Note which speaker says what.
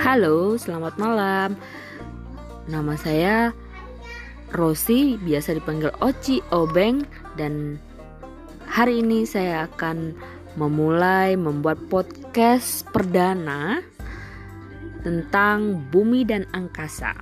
Speaker 1: Halo, selamat malam. Nama saya Rosi, biasa dipanggil Oci Obeng dan hari ini saya akan memulai membuat podcast perdana tentang bumi dan angkasa.